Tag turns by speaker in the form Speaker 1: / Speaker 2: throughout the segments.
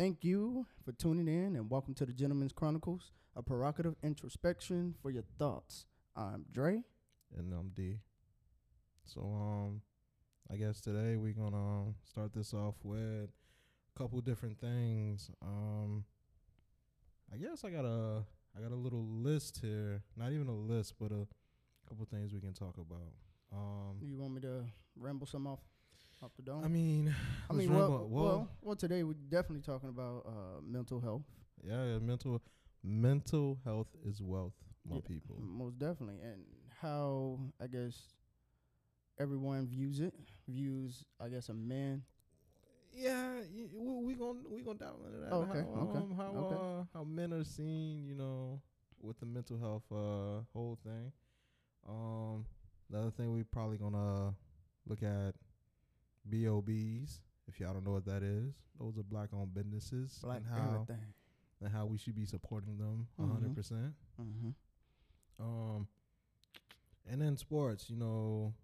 Speaker 1: Thank you for tuning in and welcome to the Gentleman's Chronicles, a provocative introspection for your thoughts. I'm Dre.
Speaker 2: and I'm D. So um, I guess today we're gonna um, start this off with a couple different things. Um, I guess I got a I got a little list here. Not even a list, but a couple things we can talk about. Um,
Speaker 1: You want me to ramble some off off the dome?
Speaker 2: I mean,
Speaker 1: I mean, well, well, well, today we're definitely talking about uh, mental health.
Speaker 2: yeah, yeah, mental mental health is wealth, my
Speaker 1: Yeah,
Speaker 2: people.
Speaker 1: Most definitely. And how, I guess, everyone views it, views, I guess, a man.
Speaker 2: Yeah, y- we we gonna we gonna dive into that.
Speaker 1: Oh, okay,
Speaker 2: How,
Speaker 1: okay,
Speaker 2: um, how
Speaker 1: okay.
Speaker 2: uh, how men are seen, you know, with the mental health uh whole thing. Um, the other thing we probably gonna look at BOBs. If y'all don't know what that is, those are black owned businesses
Speaker 1: Black
Speaker 2: and how
Speaker 1: everything.
Speaker 2: and how we should be supporting them a
Speaker 1: Mhm.
Speaker 2: hundred percent.
Speaker 1: Mm-hmm.
Speaker 2: Um, and then sports, you know,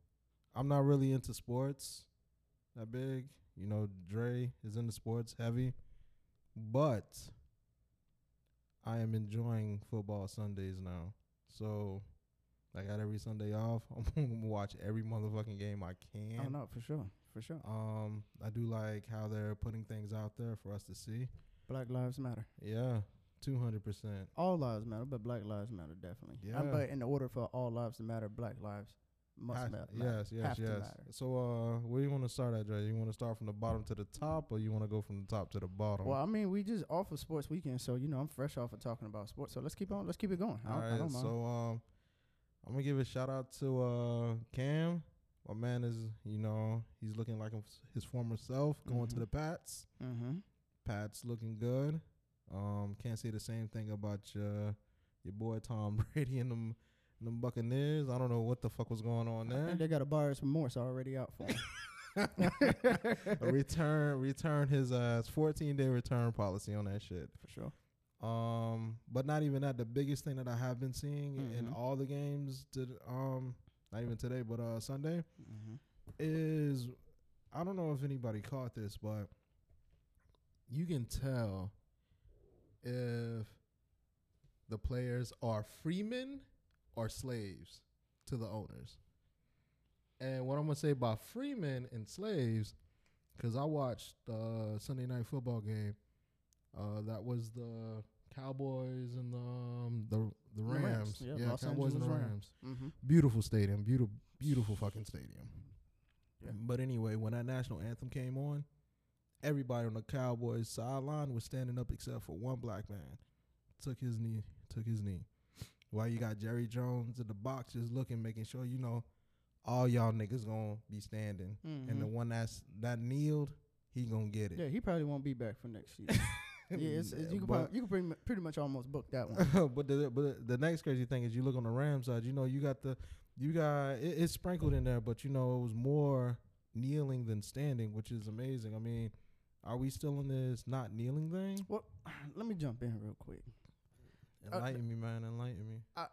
Speaker 2: I'm not really into sports that big. You know, Dre is into sports heavy, but I am enjoying football Sundays now. So I got every Sunday off. I'm gonna watch every motherfucking game I can.
Speaker 1: Oh, no, for sure. For sure.
Speaker 2: Um, I do like how they're putting things out there for us to see.
Speaker 1: Black Lives Matter.
Speaker 2: Yeah, two hundred percent.
Speaker 1: All lives matter, but Black Lives Matter definitely.
Speaker 2: Yeah.
Speaker 1: Uh, but in order for all lives to matter, Black lives must
Speaker 2: Has-
Speaker 1: matter.
Speaker 2: Yes, yes, yes. So, uh, where you want to start at, Dre? You want to start from the bottom to the top, or you want to go from the top to the bottom?
Speaker 1: Well, I mean, we just off of sports weekend, so you know I'm fresh off of talking about sports. So let's keep on. Let's keep it going. I,
Speaker 2: All
Speaker 1: don't- I don't mind.
Speaker 2: So, um, I'm gonna give a shout out to uh Cam. My man is, you know, he's looking like his former self, going to
Speaker 1: Mhm.
Speaker 2: the Pats.
Speaker 1: mm-hmm.
Speaker 2: Pats looking good. Um, can't say the same thing about your your boy Tom Brady and them and them Buccaneers. I don't know what the fuck was going on there.
Speaker 1: they got a buyer's remorse already out for him.
Speaker 2: return return his uh 14 day return policy on that shit.
Speaker 1: for sure.
Speaker 2: Um, but not even that. The biggest thing that I have been seeing in
Speaker 1: Mhm.
Speaker 2: all the games, did um, not even today, but uh Sunday,
Speaker 1: Mm-hmm.
Speaker 2: is I don't know if anybody caught this, but you can tell if the players are freemen or slaves to the owners. And what I'm gonna say about freemen and slaves, because I watched the Sunday night football game. Uh, that was the Cowboys and the um, the the
Speaker 1: Rams,
Speaker 2: Rams.
Speaker 1: yeah,
Speaker 2: Yeah,
Speaker 1: Los
Speaker 2: Cowboys and the Rams.
Speaker 1: Rams. Mm-hmm.
Speaker 2: Beautiful stadium, beautiful beautiful fucking stadium.
Speaker 1: Yeah.
Speaker 2: But anyway, when that national anthem came on, everybody on the Cowboys sideline was standing up except for one black man. Took his knee, took his knee. While you got Jerry Jones in the box just looking, making sure you know all y'all niggas gonna be standing. And the
Speaker 1: Mhm.
Speaker 2: one that's that kneeled, he gonna get it.
Speaker 1: Yeah, he probably won't be back for next season. yeah, it's, it's, you can probably, you can pretty, pretty much almost book that one.
Speaker 2: but the but the next crazy thing is you look on the Rams side. You know you got the you got it, it's sprinkled in there, but you know it was more kneeling than standing, which is amazing. I mean, are we still in this not kneeling thing?
Speaker 1: Well, let me jump in real quick.
Speaker 2: Uh, enlighten me, man. Enlighten me.
Speaker 1: I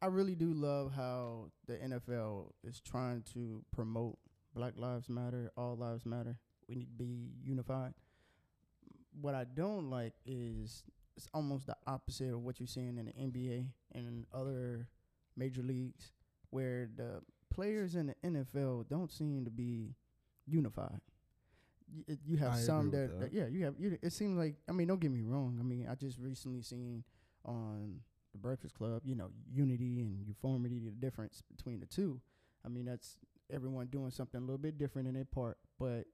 Speaker 1: I really do love how the NFL is trying to promote Black Lives Matter, All Lives Matter. We need to be unified. What I don't like is it's almost the opposite of what you're seeing in the NBA and in other major leagues, where the players in the NFL don't seem to be unified. You, you have
Speaker 2: I
Speaker 1: some
Speaker 2: with
Speaker 1: that,
Speaker 2: that.
Speaker 1: yeah, you have. You, it seems like I mean, don't get me wrong. I mean, I just recently seen on the Breakfast Club, you know, unity and uniformity, the difference between the two. I mean, that's everyone doing something a little bit different in their part, but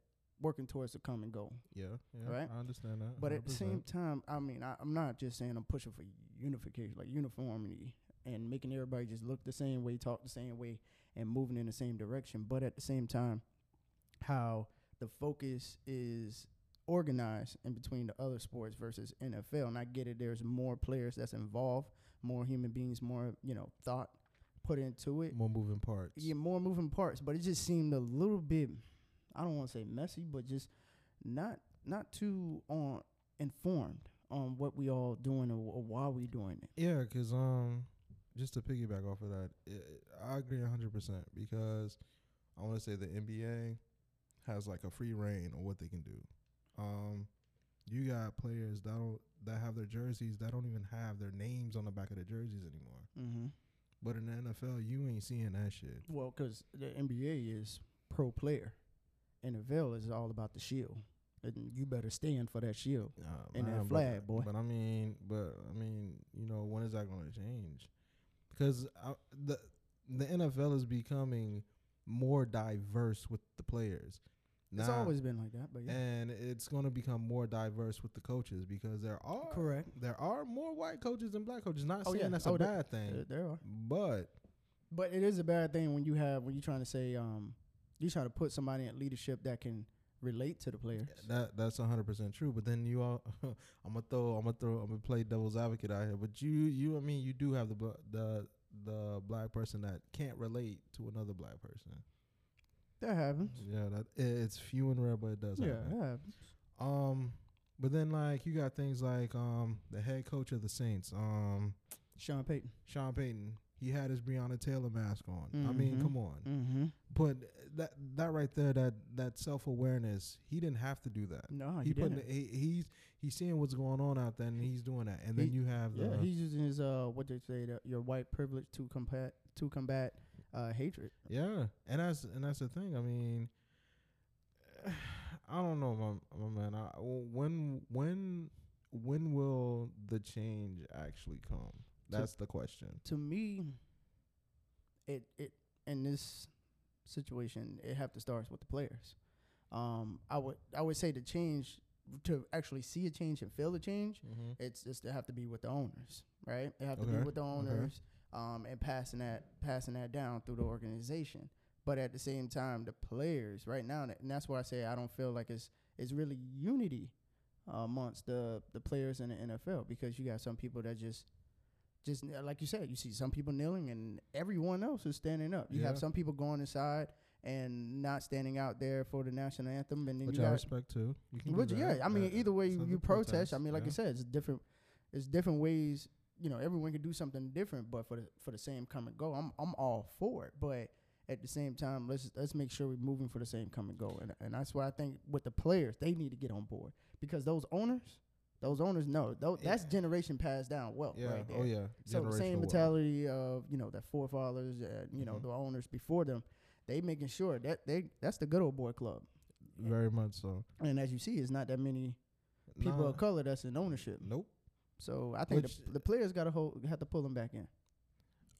Speaker 1: working towards a common goal.
Speaker 2: Yeah, yeah.
Speaker 1: Right?
Speaker 2: I understand that.
Speaker 1: But at the same time, I mean, I, I'm not just saying I'm pushing for unification, like uniformity, and making everybody just look the same way, talk the same way, and moving in the same direction. But at the same time, how the focus is organized in between the other sports versus NFL. And I get it. There's more players that's involved, more human beings, more you know thought put into it.
Speaker 2: more moving parts.
Speaker 1: Yeah, more moving parts, but it just seemed a little bit. I don't want to say messy, but just not not too on informed on what we all doing or, or why we doing it.
Speaker 2: Yeah, because um, just to piggyback off of that, it, I agree hundred percent because I want to say the NBA has like a free reign on what they can do. Um, you got players that don't that have their jerseys that don't even have their names on the back of their jerseys anymore.
Speaker 1: Mm-hmm.
Speaker 2: But in the NFL, you ain't seeing that shit.
Speaker 1: Well, because the NBA is pro player, NFL is all about the shield, and you better stand for that shield.
Speaker 2: Uh,
Speaker 1: And that
Speaker 2: man, but-
Speaker 1: flag, boy.
Speaker 2: But I mean, but I mean, you know, when is that going to change? Because uh, the the NFL is becoming more diverse with the players.
Speaker 1: It's always been like that, but yeah,
Speaker 2: and it's going to become more diverse with the coaches because there are
Speaker 1: correct.
Speaker 2: there are more white coaches than black coaches. Not
Speaker 1: Oh,
Speaker 2: saying
Speaker 1: yeah.
Speaker 2: that's
Speaker 1: Oh,
Speaker 2: a
Speaker 1: there-
Speaker 2: bad thing,
Speaker 1: Uh, there are,
Speaker 2: but
Speaker 1: but it is a bad thing when you have when you're trying to say um you try to put somebody in leadership that can relate to the players.
Speaker 2: that that's hundred percent true. But then you all, I'm gonna throw, I'm gonna throw, I'm gonna play devil's advocate out here. But you, you, I mean, you do have the the the black person that can't relate to another black person.
Speaker 1: That happens.
Speaker 2: Yeah, that it's few and rare, but it does
Speaker 1: Yeah,
Speaker 2: happen.
Speaker 1: that happens.
Speaker 2: Um, but then like you got things like um the head coach of the Saints, um
Speaker 1: Sean Payton.
Speaker 2: Sean Payton. He had his Breonna Taylor mask on. I mean,
Speaker 1: Mhm.
Speaker 2: come on.
Speaker 1: Mm-hmm.
Speaker 2: But that that right there, that that self awareness, he didn't have to do that.
Speaker 1: No,
Speaker 2: he
Speaker 1: he didn't.
Speaker 2: he, he's he's seeing what's going on out there, and he's doing that. And then you have the
Speaker 1: Yeah, he's using his uh what they say the, your white privilege to combat to combat uh hatred.
Speaker 2: yeah, and that's and that's the thing. I mean, I don't know, my, my man. I, when when when will the change actually come? That's the question.
Speaker 1: To me, it it in this situation it have to start with the players. Um, I would I would say the change to actually see a change and feel the change.
Speaker 2: Mm-hmm.
Speaker 1: It's just to have to be with the owners, right? It have to be with the
Speaker 2: okay.
Speaker 1: owners, um, and passing that passing that down through the organization. But at the same time, the players right now, and that's why I say I don't feel like it's it's really unity uh, amongst the the players in the NFL because you got some people that just just like you said, you see some people kneeling and everyone else is standing up. You
Speaker 2: Yeah.
Speaker 1: have some people going inside and not standing out there for the national anthem, and then
Speaker 2: Which
Speaker 1: you
Speaker 2: I
Speaker 1: got
Speaker 2: respect too. You can
Speaker 1: which yeah. I mean,
Speaker 2: That-
Speaker 1: either way you, you protest. I mean, like
Speaker 2: yeah.
Speaker 1: I said, it's different. It's different ways. You know, everyone can do something different, but for the for the same come and go, I'm I'm all for it. But at the same time, let's let's make sure we're moving for the same come and go, and and that's why I think with the players, they need to get on board because those owners, those owners know those, that's
Speaker 2: Yeah.
Speaker 1: generation passed down wealth
Speaker 2: Yeah.
Speaker 1: right there.
Speaker 2: Oh yeah.
Speaker 1: So the same
Speaker 2: Generational wealth.
Speaker 1: mentality of you know their forefathers, and you know
Speaker 2: Mhm.
Speaker 1: the owners before them, they making sure that they that's the good old boy club.
Speaker 2: Very much so.
Speaker 1: And as you see, it's not that many people
Speaker 2: Nah,
Speaker 1: of color that's in ownership.
Speaker 2: Nope.
Speaker 1: So I think
Speaker 2: Which-
Speaker 1: the, the players got to hold have to pull them back in.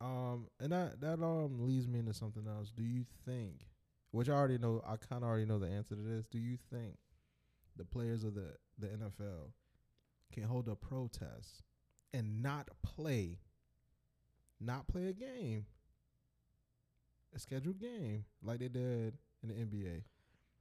Speaker 2: Um, and that that um leads me into something else. Do you think, which I already know, I kind of already know the answer to this. Do you think the players of the the NFL can hold a protest and not play, not play a game, a scheduled game like they did in the NBA,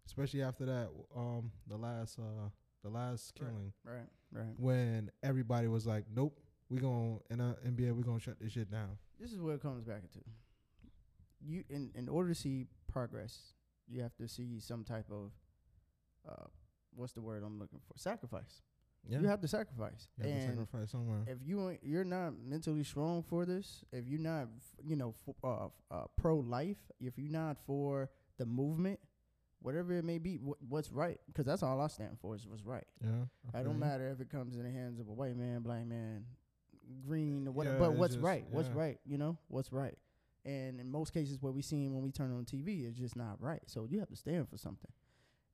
Speaker 2: especially after that um the last uh the last killing
Speaker 1: Right, right.
Speaker 2: when everybody was like, nope, we going to, in uh, NBA we gonna shut this shit down.
Speaker 1: This is where it comes back into. You in in order to see progress, you have to see some type of uh, what's the word I'm looking for? Sacrifice.
Speaker 2: Yeah.
Speaker 1: You have to sacrifice.
Speaker 2: You have to sacrifice somewhere.
Speaker 1: if you ain't- you're not mentally strong for this, if you're not you know uh, uh, pro life, if you're not for the movement, whatever it may be, wh- what's right? Because that's all I stand for is what's right.
Speaker 2: yeah. I
Speaker 1: It don't matter if it comes in the hands of a white man, black man, green or whatever.
Speaker 2: Yeah,
Speaker 1: but what's
Speaker 2: just-
Speaker 1: right? What's right? You know, what's right? And in most cases, what we seen when we turn on TV is just not right. So you have to stand for something.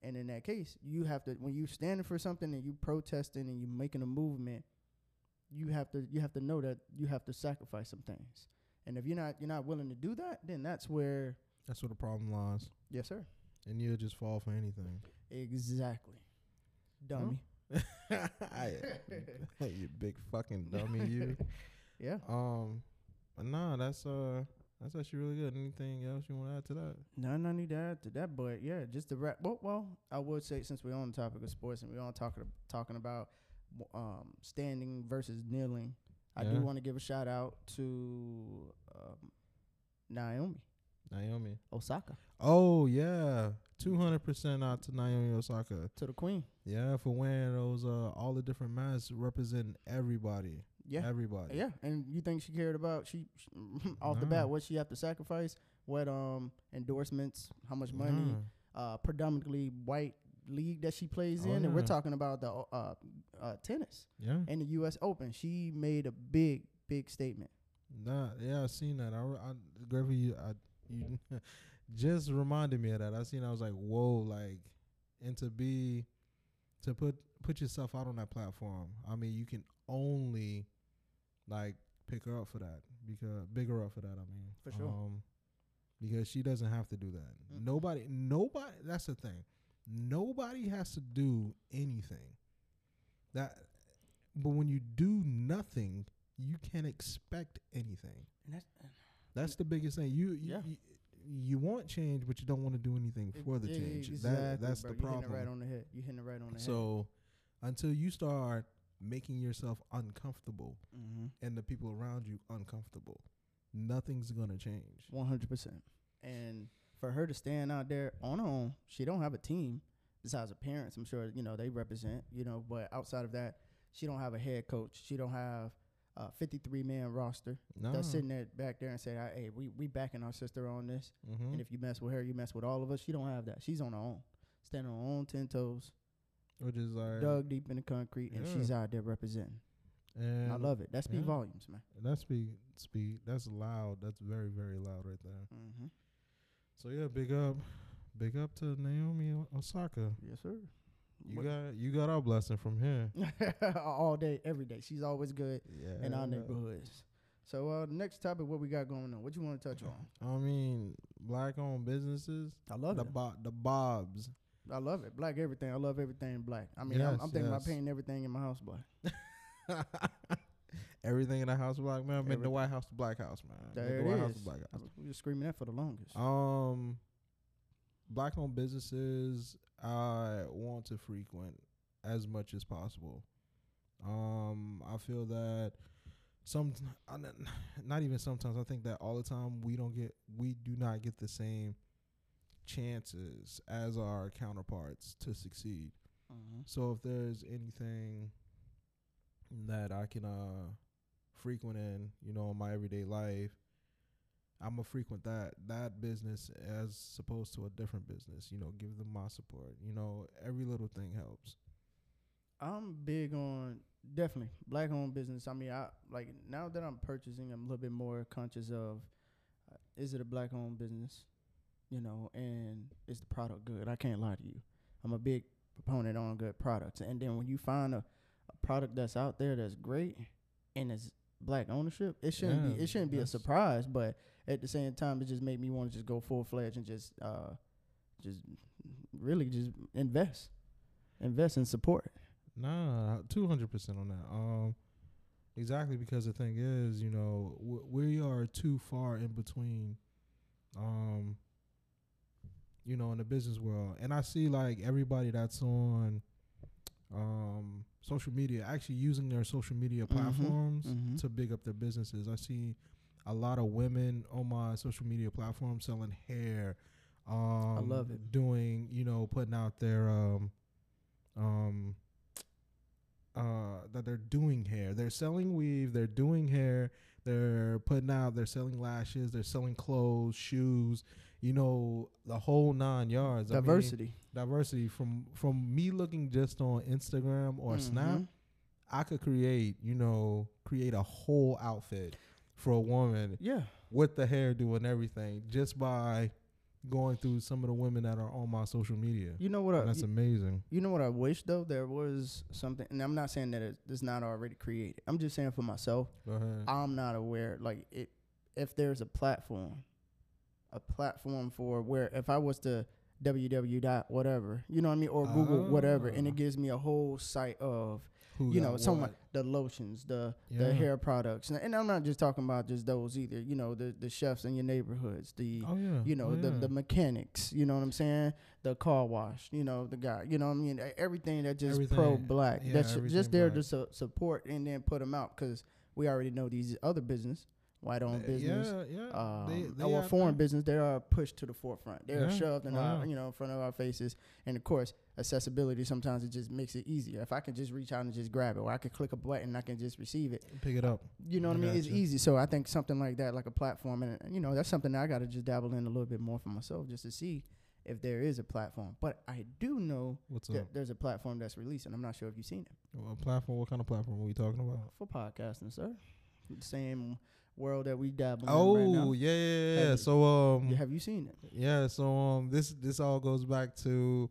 Speaker 1: And in that case, you have to when you're standing for something and you protesting and you're making a movement, you have to you have to know that you have to sacrifice some things. And if you're not you're not willing to do that, then that's where
Speaker 2: That's where the problem lies,
Speaker 1: yes, sir,
Speaker 2: and you'll just fall for anything.
Speaker 1: exactly, dummy.
Speaker 2: You big fucking dummy, you.
Speaker 1: Yeah.
Speaker 2: Um, but nah, that's uh, that's actually really good. Anything else you want to add to that?
Speaker 1: None, I need to add to that, but yeah, just to wrap. Well, well, I would say since we're on the topic of sports and we're on talking talking about um, standing versus kneeling, I
Speaker 2: Yeah.
Speaker 1: do want to give a shout out to um, Naomi
Speaker 2: Naomi.
Speaker 1: Osaka,
Speaker 2: Oh yeah, two hundred percent out to Naomi Osaka.
Speaker 1: to the Queen.
Speaker 2: Yeah, for wearing those uh all the different masks representing everybody.
Speaker 1: Yeah,
Speaker 2: Everybody.
Speaker 1: yeah. And you think she cared about she, she off the bat what she have to sacrifice? What um endorsements? How much money?
Speaker 2: Nah.
Speaker 1: Uh, predominantly white league that she plays
Speaker 2: Oh,
Speaker 1: in, and we're talking about the uh, uh, tennis
Speaker 2: Yeah.
Speaker 1: and the U.S. Open. She made a big, big statement.
Speaker 2: Nah, yeah, I seen that. I, I you, I, you just reminded me of that. I seen. I was like, whoa, like, and to be, to put put yourself out on that platform. I mean, you can only, like, pick her up for that because big her up for that. I mean,
Speaker 1: For sure.
Speaker 2: um, because she doesn't have to do that.
Speaker 1: Mm.
Speaker 2: Nobody, nobody. That's the thing. Nobody has to do anything. That, but when you do nothing, you can't expect anything.
Speaker 1: And that's
Speaker 2: That's the biggest thing. You you,
Speaker 1: Yeah.
Speaker 2: you, you want change, but you don't want to do anything for the
Speaker 1: Yeah,
Speaker 2: change.
Speaker 1: exactly,
Speaker 2: that that's
Speaker 1: bro.
Speaker 2: the problem.
Speaker 1: hitting it right on the head. You hitting it right on the head.
Speaker 2: so until you start making yourself uncomfortable
Speaker 1: mm-hmm.
Speaker 2: and the people around you uncomfortable, nothing's gonna change.
Speaker 1: One hundred percent. And for her to stand out there on her own, she don't have a team besides her parents. I'm sure you know they represent. You know, but outside of that, she don't have a head coach. She don't have a 53 man roster
Speaker 2: No.
Speaker 1: that's sitting there back there and say, "Hey, we we backing our sister on this."
Speaker 2: Mm-hmm.
Speaker 1: And if you mess with her, you mess with all of us. She don't have that. She's on her own, standing on her own ten toes,
Speaker 2: Which is like
Speaker 1: dug deep in the concrete, and
Speaker 2: Yeah.
Speaker 1: she's out there representing.
Speaker 2: and
Speaker 1: I love it. That speaks
Speaker 2: yeah.
Speaker 1: volumes, man.
Speaker 2: That's speed speed. That's loud. That's very very loud right there.
Speaker 1: Mm-hmm.
Speaker 2: So yeah, big up, big up to Naomi Osaka.
Speaker 1: Yes, sir.
Speaker 2: You
Speaker 1: What-
Speaker 2: got you got our blessing from here.
Speaker 1: all day, every day. She's always good
Speaker 2: Yeah.
Speaker 1: in our neighborhoods. So, uh, the next topic, what we got going on? What you want to touch on?
Speaker 2: I mean, black owned businesses.
Speaker 1: I love
Speaker 2: the bo- the Bobs.
Speaker 1: I love it. Black everything. I love everything black. I mean, I'm, I'm thinking about painting everything in my house black.
Speaker 2: Everything in the house black man. Make the White House the Black House man. Make
Speaker 1: There
Speaker 2: the
Speaker 1: it
Speaker 2: White House
Speaker 1: is.
Speaker 2: the Black House.
Speaker 1: we were screaming that for the longest.
Speaker 2: Um, black owned businesses I want to frequent as much as possible. Um, I feel that some, not even sometimes. I think that all the time we don't get, we do not get the same chances as our counterparts to succeed.
Speaker 1: Mhm.
Speaker 2: So if there's anything that I can uh frequent in, you know, in my everyday life, I'm gonna frequent that that business as opposed to a different business. You know, give them my support. You know, every little thing helps.
Speaker 1: I'm big on definitely black owned business. I mean, I like now that I'm purchasing, I'm a little bit more conscious of uh, is it a black owned business, you know, and is the product good? I can't lie to you. I'm a big proponent on good products, and then when you find a, a product that's out there that's great and it's black ownership, it shouldn't be it shouldn't be a surprise, but at the same time, it just made me want to just go full fledged and just uh just really just invest, invest and support.
Speaker 2: Nah, two hundred percent on that. Um, exactly because the thing is, you know, w- we are too far in between. Um, you know, in the business world, and I see like everybody that's on, um, social media actually using their social media
Speaker 1: Mhm,
Speaker 2: platforms
Speaker 1: mhm.
Speaker 2: to big up their businesses. I see a lot of women on my social media platform selling hair. Um,
Speaker 1: love it.
Speaker 2: Doing, you know, putting out their um, um, uh, that they're doing hair. They're selling weave. They're doing hair. They're putting out. They're selling lashes. They're selling clothes, shoes. You know, the whole nine yards. I mean,
Speaker 1: Diversity.
Speaker 2: diversity. From from me looking just on Instagram or Snap,
Speaker 1: Mhm.
Speaker 2: I could create. You know, create a whole outfit for a woman
Speaker 1: Yeah.
Speaker 2: with the hairdo and everything just by going through some of the women that are on my social media.
Speaker 1: You know what? I,
Speaker 2: that's
Speaker 1: you,
Speaker 2: amazing.
Speaker 1: you know what I wish though there was something, and I'm not saying that it- it's not already created. I'm just saying for myself, I'm not aware. Like it, if there's a platform, a platform for where if I was to www dot whatever, you know what I mean, or Google whatever, and
Speaker 2: Ah.
Speaker 1: it gives me a whole site of
Speaker 2: Who
Speaker 1: you know some
Speaker 2: what?
Speaker 1: the lotions, the
Speaker 2: Yeah.
Speaker 1: the hair products, and, I'm not just talking about just those either. You know the the chefs in your neighborhoods, the
Speaker 2: Oh yeah.
Speaker 1: you know
Speaker 2: oh,
Speaker 1: the
Speaker 2: yeah.
Speaker 1: the mechanics you know what i'm saying the car wash you know the guy you know what i mean everything that just pro black.
Speaker 2: yeah,
Speaker 1: that's just there
Speaker 2: black.
Speaker 1: to su- support and then put them out because we already know these other business white owned business
Speaker 2: Yeah, yeah.
Speaker 1: um,
Speaker 2: they, they
Speaker 1: or foreign business they are pushed to the forefront they're shoved in
Speaker 2: oh,
Speaker 1: our you know in front of our faces and of course accessibility sometimes it just makes it easier if i can just reach out and just grab it or i can click a button and i can just receive it
Speaker 2: Pick it up.
Speaker 1: you know what
Speaker 2: I
Speaker 1: mean? It's
Speaker 2: gotcha.
Speaker 1: easy. So I think something like that, like a platform, and you know, that's something that I got to just dabble in a little bit more for myself, just to see if there is a platform. But I do know
Speaker 2: What's
Speaker 1: that
Speaker 2: up?
Speaker 1: there's a platform that's released, and I'm not sure if you've seen it
Speaker 2: What platform? What kind of platform are we talking about?
Speaker 1: for podcasting, sir. The same world that we dabble in
Speaker 2: Oh
Speaker 1: right now.
Speaker 2: yeah, yeah, yeah.
Speaker 1: Have
Speaker 2: yeah. So um,
Speaker 1: have you seen it?
Speaker 2: yeah. So um, this this all goes back to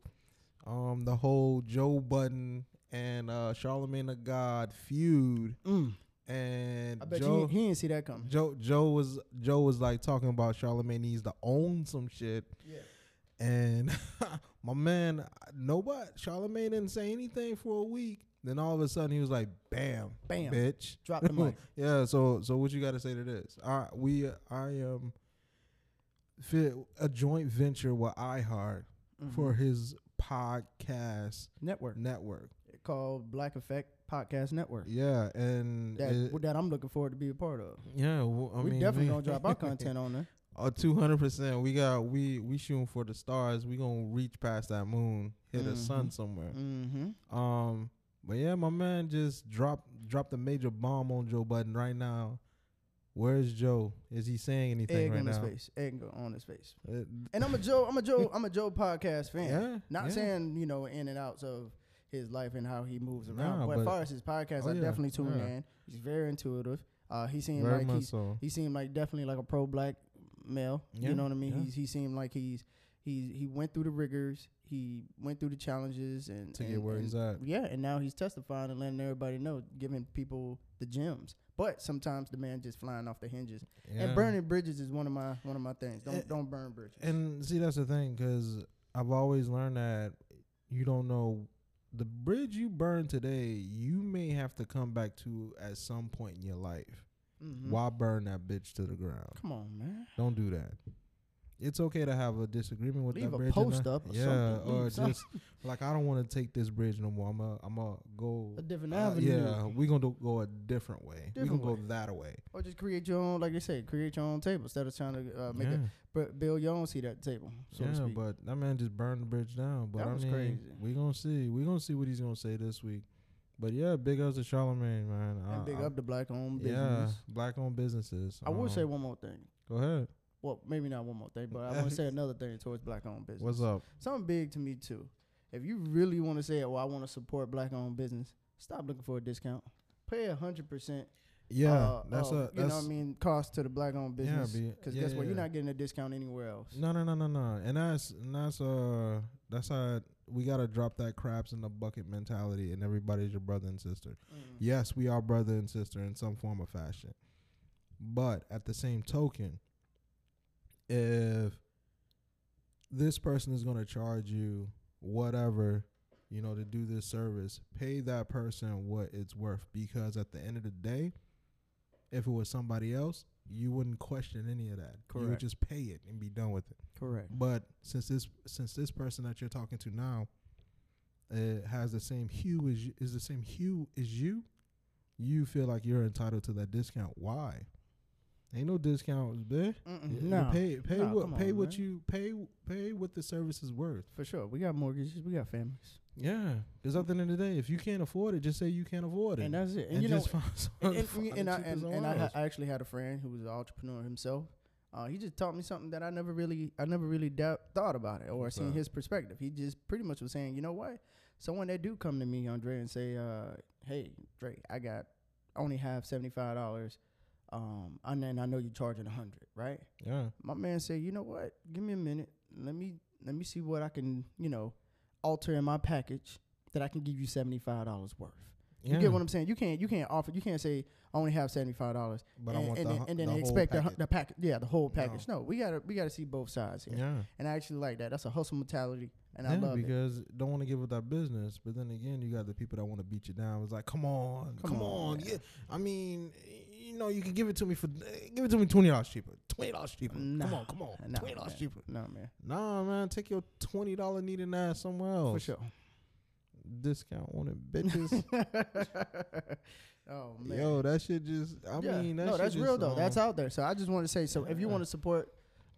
Speaker 2: um the whole Joe Budden and uh Charlemagne the God feud,
Speaker 1: Mm.
Speaker 2: and
Speaker 1: I bet
Speaker 2: Joe
Speaker 1: you he, didn't see that coming.
Speaker 2: Joe Joe was Joe was like talking about Charlemagne needs to own some shit,
Speaker 1: Yeah.
Speaker 2: and my man, nobody Charlemagne didn't say anything for a week. Then all of a sudden he was like, "Bam,
Speaker 1: Bam.
Speaker 2: bitch."
Speaker 1: Drop the mic.
Speaker 2: yeah. So so what you got to say to this? I we I am fit a joint venture with iHeart for
Speaker 1: Mhm.
Speaker 2: his podcast
Speaker 1: network
Speaker 2: network.
Speaker 1: called Black Effect Podcast Network.
Speaker 2: Yeah, and
Speaker 1: That
Speaker 2: it-
Speaker 1: that I'm looking forward to be a part of.
Speaker 2: yeah, well, I
Speaker 1: we
Speaker 2: mean,
Speaker 1: definitely
Speaker 2: we-
Speaker 1: gonna drop our content on there.
Speaker 2: Oh, two hundred percent. We got we we shooting for the stars. We gonna reach past that moon, hit a sun somewhere.
Speaker 1: Mm-hmm.
Speaker 2: Um, but yeah, my man just dropped dropped a major bomb on Joe Budden right now. Where's Joe? Is he saying anything
Speaker 1: Egg
Speaker 2: right
Speaker 1: on his face. Egg on his face.
Speaker 2: Uh,
Speaker 1: And I'm a Joe. I'm a Joe. I'm a Joe podcast fan.
Speaker 2: yeah,
Speaker 1: Not
Speaker 2: yeah.
Speaker 1: saying you know in and outs of his life and how he moves around,
Speaker 2: Nah,
Speaker 1: but,
Speaker 2: but-
Speaker 1: as far as his podcast,
Speaker 2: Oh,
Speaker 1: I
Speaker 2: yeah,
Speaker 1: definitely tune in. He's very intuitive. Uh, he seemed
Speaker 2: very
Speaker 1: like he's
Speaker 2: so.
Speaker 1: he seemed like definitely like a pro black male. You know what I mean? He's he seemed like he's he he went through the rigors. He went through the challenges and
Speaker 2: To
Speaker 1: and,
Speaker 2: get where
Speaker 1: and-
Speaker 2: he's at.
Speaker 1: Yeah, and now he's testifying and letting everybody know, giving people the gems. But sometimes the man just flying off the hinges.
Speaker 2: Yeah.
Speaker 1: And burning bridges is one of my one of my things. Don't
Speaker 2: And-
Speaker 1: don't burn bridges.
Speaker 2: And see, that's the thing, because I've always learned that you don't know the bridge you burn today. You may have to come back to at some point in your life.
Speaker 1: Mhm.
Speaker 2: Why burn that bitch to the ground?
Speaker 1: Come on, man.
Speaker 2: Don't do that. It's okay to have a disagreement with
Speaker 1: Leave
Speaker 2: that
Speaker 1: a
Speaker 2: bridge.
Speaker 1: post
Speaker 2: and
Speaker 1: up or
Speaker 2: yeah,
Speaker 1: something.
Speaker 2: or
Speaker 1: Leave
Speaker 2: just like I don't want to take this bridge no more. I'm a, I'm a go
Speaker 1: A different
Speaker 2: uh,
Speaker 1: avenue.
Speaker 2: yeah, we gonna do, go a different way. we gonna go
Speaker 1: way.
Speaker 2: that way.
Speaker 1: Or just create your own, like they say, create your own table instead of trying to uh, make
Speaker 2: yeah,
Speaker 1: it, bu- build your own seat at the table, so to
Speaker 2: yeah,
Speaker 1: speak.
Speaker 2: but that man just burned the bridge down. But
Speaker 1: That
Speaker 2: I
Speaker 1: was
Speaker 2: mean,
Speaker 1: crazy.
Speaker 2: we gonna see. We gonna see what he's gonna say this week. But yeah, big ups to Charlemagne, man.
Speaker 1: and
Speaker 2: I-
Speaker 1: big
Speaker 2: I-
Speaker 1: up the black owned
Speaker 2: Yeah, black owned businesses.
Speaker 1: I will say
Speaker 2: Um,
Speaker 1: one more thing.
Speaker 2: Go ahead.
Speaker 1: Well, maybe not one more thing, but I want to say another thing towards black owned business.
Speaker 2: What's up?
Speaker 1: Something big to me too. If you really want to say, "Well, I want to support black owned business," stop looking for a discount. Pay a hundred percent.
Speaker 2: Yeah,
Speaker 1: uh,
Speaker 2: that's
Speaker 1: of,
Speaker 2: a
Speaker 1: you know what I mean cost to the black owned business.
Speaker 2: be-
Speaker 1: Because
Speaker 2: yeah,
Speaker 1: guess what?
Speaker 2: yeah,
Speaker 1: You're not getting a discount anywhere else.
Speaker 2: No, no, no, no, no. And that's and that's uh that's how we gotta drop that craps in the bucket mentality and everybody's your brother and sister.
Speaker 1: Mm.
Speaker 2: Yes, we are brother and sister in some form or fashion. But at the same token, if this person is gonna charge you whatever, you know, to do this service, pay that person what it's worth because at the end of the day, if it was somebody else, you wouldn't question any of that. You would just pay it and be done with it.
Speaker 1: Correct.
Speaker 2: But since this since this person that you're talking to now uh, has the same hue as you, is the same hue as you, you feel like you're entitled to that discount. Why? Ain't no discounts.
Speaker 1: Mm-mm. No,
Speaker 2: pay pay
Speaker 1: Nah,
Speaker 2: what pay
Speaker 1: on,
Speaker 2: what
Speaker 1: man.
Speaker 2: you pay pay what the service is worth.
Speaker 1: for sure. We got mortgages. We got families,
Speaker 2: Yeah, because at the end of the day, if you can't afford it, just say you can't afford it,
Speaker 1: and that's it. And,
Speaker 2: and
Speaker 1: you know,
Speaker 2: just find
Speaker 1: and, and, and I and, and I. I actually had a friend who was an entrepreneur himself. Uh, he just taught me something that I never really, I never really doubt, thought about it or seen
Speaker 2: that?
Speaker 1: his perspective. He just pretty much was saying, you know what, someone that do come to me, Andre, and say, uh, hey, Dre, I got I only have seventy five dollars, um, and then I know you're charging a hundred, right?
Speaker 2: yeah,
Speaker 1: My man said, you know what, give me a minute, let me let me see what I can, you know, alter in my package that I can give you seventy five dollars worth. You get what I'm saying? You can't you can't offer you can't say I only have seventy five dollars
Speaker 2: But
Speaker 1: and,
Speaker 2: I want
Speaker 1: and
Speaker 2: the,
Speaker 1: then, and then
Speaker 2: the
Speaker 1: expect the,
Speaker 2: package.
Speaker 1: the package yeah the whole package. No. we gotta we gotta see both sides here,
Speaker 2: yeah.
Speaker 1: and I actually like that. That's a hustle mentality, and I
Speaker 2: yeah,
Speaker 1: love it.
Speaker 2: because don't want to give up that business, but then again, you got the people that want to beat you down. It's like, come on,
Speaker 1: Come
Speaker 2: come,
Speaker 1: on,
Speaker 2: on, yeah. I mean, you know, you can give it to me for give it to me twenty dollars cheaper, twenty dollars cheaper.
Speaker 1: Nah,
Speaker 2: come on, come on,
Speaker 1: nah,
Speaker 2: twenty dollars cheaper.
Speaker 1: No man,
Speaker 2: Nah, man, take your twenty dollar needing ass somewhere else.
Speaker 1: for sure.
Speaker 2: Discount on it, bitches.
Speaker 1: oh man,
Speaker 2: Yo, that shit just. I
Speaker 1: yeah.
Speaker 2: mean, that
Speaker 1: no, that's real though.
Speaker 2: um,
Speaker 1: That's out there. So I just want to say, so if you
Speaker 2: Yeah.
Speaker 1: want to support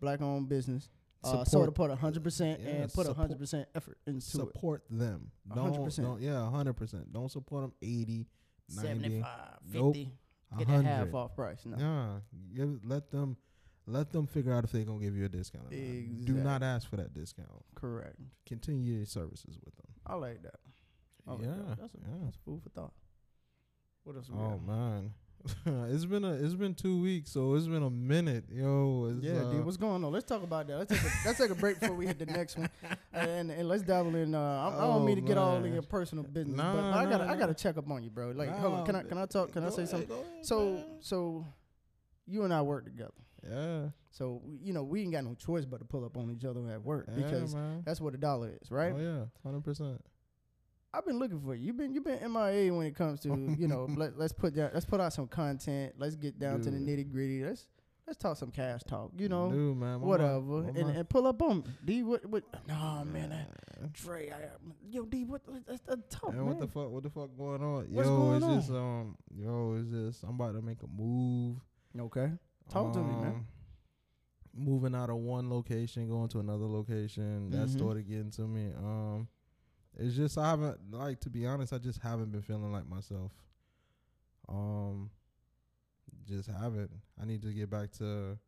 Speaker 1: black owned business, uh, so to
Speaker 2: Support-
Speaker 1: put hundred percent
Speaker 2: Yeah,
Speaker 1: and put
Speaker 2: support-
Speaker 1: hundred percent effort into it.
Speaker 2: support them.
Speaker 1: Hundred
Speaker 2: Don't,
Speaker 1: percent.
Speaker 2: yeah, hundred percent. Don't support them 80, 90,
Speaker 1: 75,
Speaker 2: Nope.
Speaker 1: 50, get that half off price. No.
Speaker 2: Yeah, give let them. let them figure out if they're gonna give you a discount. Not. Do not ask for that discount.
Speaker 1: Correct.
Speaker 2: Continue your services with them.
Speaker 1: I like that. I like
Speaker 2: yeah,
Speaker 1: that. That's, a,
Speaker 2: yeah.
Speaker 1: that's food for thought. What else?
Speaker 2: Oh man, it's been a it's been two weeks, so it's been a minute, yo.
Speaker 1: Yeah,
Speaker 2: uh,
Speaker 1: dude, what's going on? Let's talk about that. Let's take a, let's take a break before we hit the next one, and, and let's dabble in. Uh, I, I don't
Speaker 2: Oh,
Speaker 1: mean to get all in your personal business,
Speaker 2: Nah,
Speaker 1: but, but I gotta I gotta check up on you, bro. Like, hold on, can I can I talk? Can I say
Speaker 2: ahead,
Speaker 1: something?
Speaker 2: ahead,
Speaker 1: So
Speaker 2: man.
Speaker 1: so you and I work together.
Speaker 2: yeah,
Speaker 1: So you know we ain't got no choice but to pull up on each other at work
Speaker 2: yeah,
Speaker 1: because
Speaker 2: man.
Speaker 1: that's what a dollar is, right?
Speaker 2: Oh yeah, hundred percent.
Speaker 1: I've been looking for you. You've been you've been MIA when it comes to you know let, let's put down let's put out some content. Let's get down to the nitty gritty. Let's let's talk some cash talk. You know
Speaker 2: Dude, man,
Speaker 1: whatever
Speaker 2: my
Speaker 1: and,
Speaker 2: mind-
Speaker 1: and pull up on me. D what what? Nah man, that, Dre, I, yo D what? That's, that's tough
Speaker 2: Man,
Speaker 1: man.
Speaker 2: what the fuck? What the fuck going on?
Speaker 1: What's
Speaker 2: yo,
Speaker 1: going
Speaker 2: it's
Speaker 1: on?
Speaker 2: just um, yo, it's just I'm about to make a move.
Speaker 1: Okay, talk to me, man.
Speaker 2: Um, Moving out of one location, going to another location. That
Speaker 1: Mhm.
Speaker 2: started getting to me. Um, it's just I haven't like to be honest. I just haven't been feeling like myself. Um, just haven't. I need to get back to,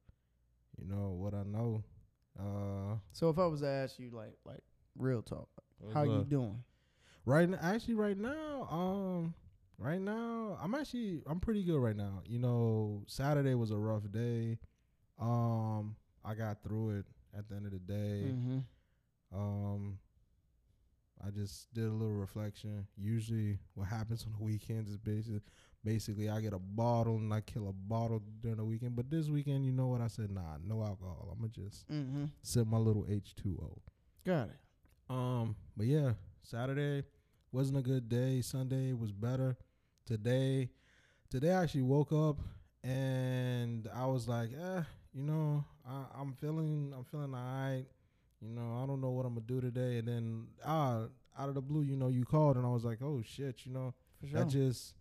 Speaker 2: you know, what I know. Uh,
Speaker 1: So if I was to ask you like like real talk, how you doing?
Speaker 2: Right now, actually, right now, um, right now, I'm actually I'm pretty good right now. You know, Saturday was a rough day. Um, I got through it at the end of the day.
Speaker 1: Mm-hmm.
Speaker 2: Um, I just did a little reflection. Usually, what happens on the weekends is basically, basically I get a bottle and I kill a bottle during the weekend. But this weekend, you know what I said? Nah, no alcohol. I'm gonna just
Speaker 1: Mm-hmm.
Speaker 2: sip my little H2O.
Speaker 1: Got it.
Speaker 2: Um, but yeah, Saturday wasn't a good day. Sunday was better. Today, today I actually woke up and I was like, eh, you know, I, I'm feeling, I'm feeling alright. You know, I don't know what I'm gonna do today. And then, ah, out of the blue, you know, you called and I was like, oh shit, you know,
Speaker 1: sure.
Speaker 2: that just,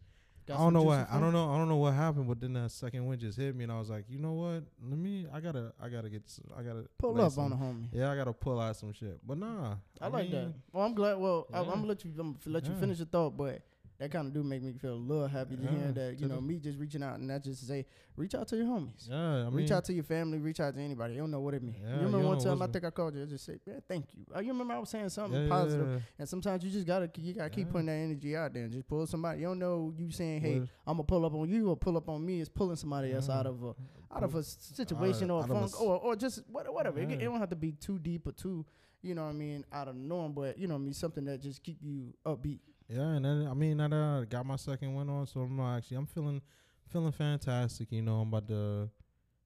Speaker 1: Got
Speaker 2: I don't know what, I don't know, I don't know what happened. But then that second wind just hit me and I was like, you know what? Let me, I gotta, I gotta get, some, I gotta
Speaker 1: Pull up
Speaker 2: some-
Speaker 1: on the homie.
Speaker 2: Yeah, I gotta pull out some shit. But nah,
Speaker 1: I, like that. Well, I'm glad. Well, I, I'm gonna let you. I'm gonna let you
Speaker 2: Yeah.
Speaker 1: finish your thought, but that kind of do make me feel a little happy to
Speaker 2: Yeah,
Speaker 1: hear that. You know, me just reaching out and not just to say, reach out to your homies.
Speaker 2: Yeah, I mean,
Speaker 1: reach out to your family. Reach out to anybody. You don't know what it means.
Speaker 2: Yeah,
Speaker 1: you
Speaker 2: you
Speaker 1: remember
Speaker 2: don't
Speaker 1: one time I think I called you. I just said, "Man, thank you." Uh, you remember I was saying something
Speaker 2: yeah,
Speaker 1: positive, and sometimes you just gotta you gotta keep putting that energy out there and just pull somebody. You don't know you saying, "Hey, I'm gonna pull up on you," or pull up on me. Is pulling somebody else out of a out of a situation or a
Speaker 2: out of a
Speaker 1: funk or or just whatever. It, it don't have to be too deep or too, you know what I mean, out of norm. But you know, what I mean something that just keep you upbeat.
Speaker 2: Yeah, and then I mean, I uh, got my second win on, so I'm actually I'm feeling feeling fantastic. You know, I'm about to,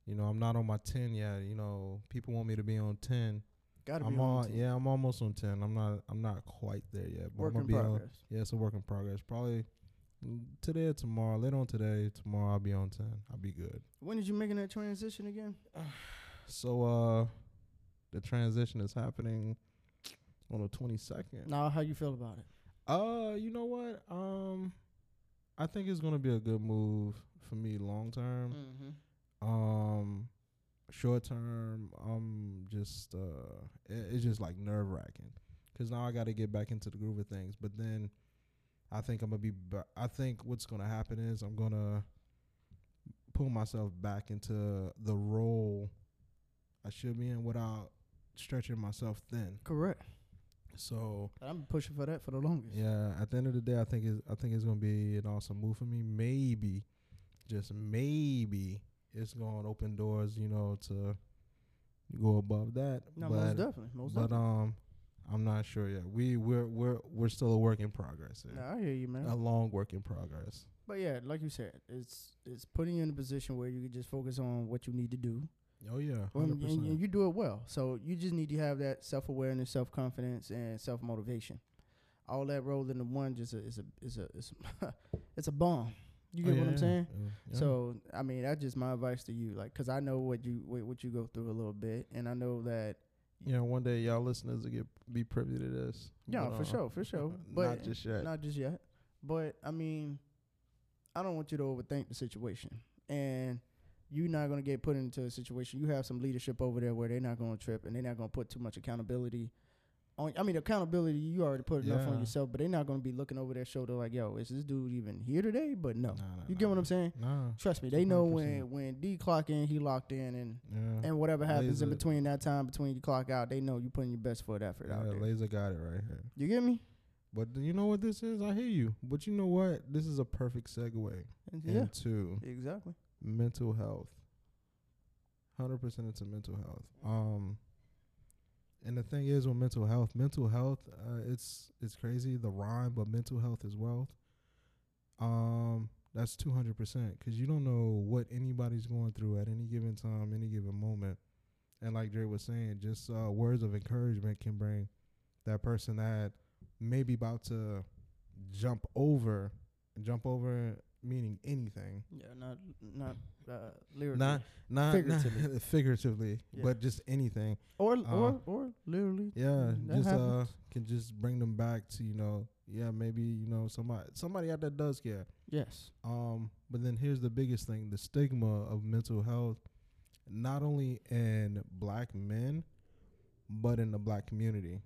Speaker 2: you know, I'm not on my ten yet. You know, people want me to be on ten.
Speaker 1: Gotta be
Speaker 2: I'm
Speaker 1: on
Speaker 2: on,
Speaker 1: team.
Speaker 2: yeah, I'm almost on ten. I'm not, I'm not quite there yet, but
Speaker 1: Work
Speaker 2: I'm
Speaker 1: in
Speaker 2: gonna be
Speaker 1: progress.
Speaker 2: on. Yeah, it's a work in progress. Probably today or tomorrow. Later on today, tomorrow I'll be on ten. I'll be good.
Speaker 1: When did you making that transition again?
Speaker 2: So uh, the transition is happening on the 22nd.
Speaker 1: Now, how you feel about it?
Speaker 2: Uh, you know what? Um, I think it's gonna be a good move for me long term.
Speaker 1: Mm-hmm.
Speaker 2: Um, short term, I'm just uh, it, it's just like nerve wracking because now I got to get back into the groove of things. But then, I think I'm gonna be. Ba- I think what's gonna happen is I'm gonna pull myself back into the role I should be in without stretching myself thin.
Speaker 1: Correct.
Speaker 2: So
Speaker 1: I'm pushing for that for the longest.
Speaker 2: yeah, at the end of the day, I think it's I think it's gonna be an awesome move for me. Maybe, just maybe, it's gonna open doors, you know, to go above that.
Speaker 1: No,
Speaker 2: but
Speaker 1: most definitely. Most
Speaker 2: but
Speaker 1: definitely.
Speaker 2: um, I'm not sure yet. We we're we're we're still a work in progress. here.
Speaker 1: I hear you, man.
Speaker 2: A long work in progress.
Speaker 1: But yeah, like you said, it's it's putting you in a position where you can just focus on what you need to do,
Speaker 2: Oh yeah,
Speaker 1: and, and you do it well. So you just need to have that self awareness, self confidence, and self motivation. All that rolled into one just a, is a is a is a it's a bomb. You get what I'm saying? So I mean, that's just my advice to you, like, cause I know what you what, what you go through a little bit, and I know that
Speaker 2: you know, one day y'all listeners will get be privy to this.
Speaker 1: yeah,
Speaker 2: But,
Speaker 1: for
Speaker 2: uh,
Speaker 1: sure, for sure. But
Speaker 2: not just yet.
Speaker 1: Not just yet. But I mean, I don't want you to overthink the situation. And you're not gonna get put into a situation. You have some leadership over there where they're not gonna trip and they're not gonna put too much accountability on. I mean, accountability. You already put enough on yourself, but they're not gonna be looking over their shoulder like, "Yo, is this dude even here today?" But no,
Speaker 2: Nah, nah,
Speaker 1: you
Speaker 2: nah,
Speaker 1: get what I'm saying?
Speaker 2: Nah.
Speaker 1: Trust me, they know
Speaker 2: 100%.
Speaker 1: when when D clock in, he locked in, and
Speaker 2: Yeah.
Speaker 1: and whatever happens in between that time between you clock out, they know you're putting your best foot effort out there.
Speaker 2: Laser got it right here.
Speaker 1: You get me?
Speaker 2: But you know what this is? I hear you. But you know what? This is a perfect segue
Speaker 1: Yeah,
Speaker 2: into
Speaker 1: exactly.
Speaker 2: Mental health. Hundred percent into mental health. Um, and the thing is with mental health, mental health, uh, it's it's crazy the rhyme, but mental health is wealth. Um, that's two hundred percent because you don't know what anybody's going through at any given time, any given moment. And like Dre was saying, just uh, words of encouragement can bring that person that maybe about to jump over, jump over meaning anything.
Speaker 1: Yeah, not not uh, lyrically
Speaker 2: Not not
Speaker 1: Figuratively.
Speaker 2: figuratively, figuratively
Speaker 1: Yeah.
Speaker 2: but just anything.
Speaker 1: or
Speaker 2: uh,
Speaker 1: or or literally.
Speaker 2: Yeah,
Speaker 1: Mm, that
Speaker 2: just uh can just bring them back to you know, yeah, maybe you know somebody somebody out there does care.
Speaker 1: Yes.
Speaker 2: Um, but then here's the biggest thing: the stigma of mental health, not only in black men, but in the black community.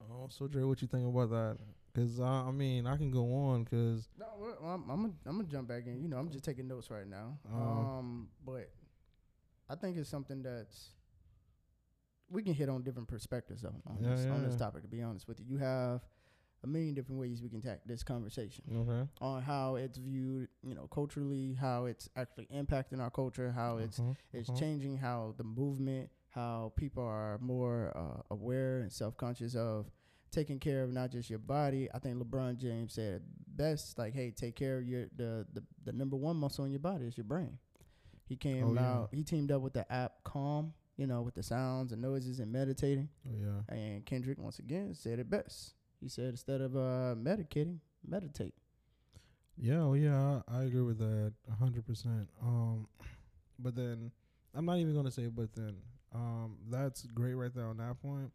Speaker 2: Oh, so Dre, what you think about that? Cause uh, I mean, I can go on because
Speaker 1: No, I'm I'm gonna I'm gonna jump back in. You know, I'm just taking notes right now.
Speaker 2: Uh,
Speaker 1: um, but I think it's something that's we can hit on different perspectives of on
Speaker 2: Yeah,
Speaker 1: this on this
Speaker 2: yeah.
Speaker 1: topic. To be honest with you, you have a million different ways we can tackle this conversation
Speaker 2: okay,
Speaker 1: on how it's viewed. You know, culturally, how it's actually impacting our culture, how it's
Speaker 2: uh-huh,
Speaker 1: it's
Speaker 2: uh-huh.
Speaker 1: changing how the movement, how people are more uh, aware and self conscious of taking care of not just your body. I think LeBron James said it best, like, hey, take care of your the the, the number one muscle in your body is your brain. He came
Speaker 2: Oh, yeah.
Speaker 1: out. He teamed up with the app Calm, you know, with the sounds and noises and meditating.
Speaker 2: Oh yeah.
Speaker 1: And Kendrick once again said it best. He said instead of uh, medicating, meditate.
Speaker 2: Yeah, oh yeah, I, I agree with that a hundred percent. Um, but then I'm not even gonna say but then. Um, that's great right there on that point.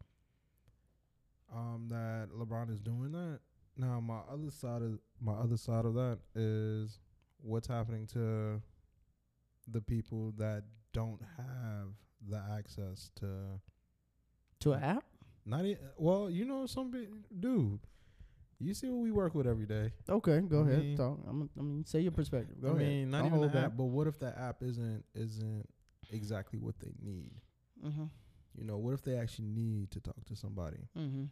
Speaker 2: Um, that LeBron is doing that. Now my other side of my other side of that is what's happening to the people that don't have the access to
Speaker 1: To an app?
Speaker 2: not e- well, you know, some pe- do. You see what we work with every day.
Speaker 1: Okay, go
Speaker 2: I
Speaker 1: ahead.
Speaker 2: mean-
Speaker 1: talk. I'm, I mean, say your perspective. Go
Speaker 2: I
Speaker 1: ahead.
Speaker 2: mean, not
Speaker 1: Don't
Speaker 2: even the app, but what if the app isn't isn't exactly what they need?
Speaker 1: Mm-hmm.
Speaker 2: You know, what if they actually need to talk to somebody?
Speaker 1: Mm-hmm.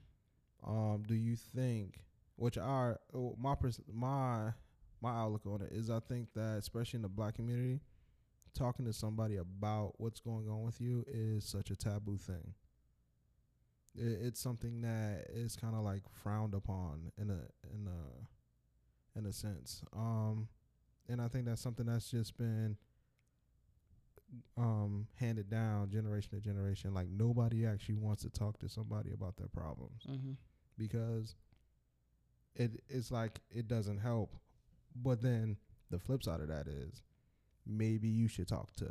Speaker 2: Um, do you think, which our oh, my pers- my my outlook on it is, I think that especially in the black community, talking to somebody about what's going on with you is such a taboo thing. It, it's something that is kind of like frowned upon in a in a in a sense. Um, and I think that's something that's just been um handed down generation to generation. Like nobody actually wants to talk to somebody about their problems
Speaker 1: Mm-hmm.
Speaker 2: Because it it's like it doesn't help. But then the flip side of that is maybe you should talk to